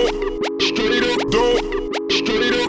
dope, straight up dope, straight up.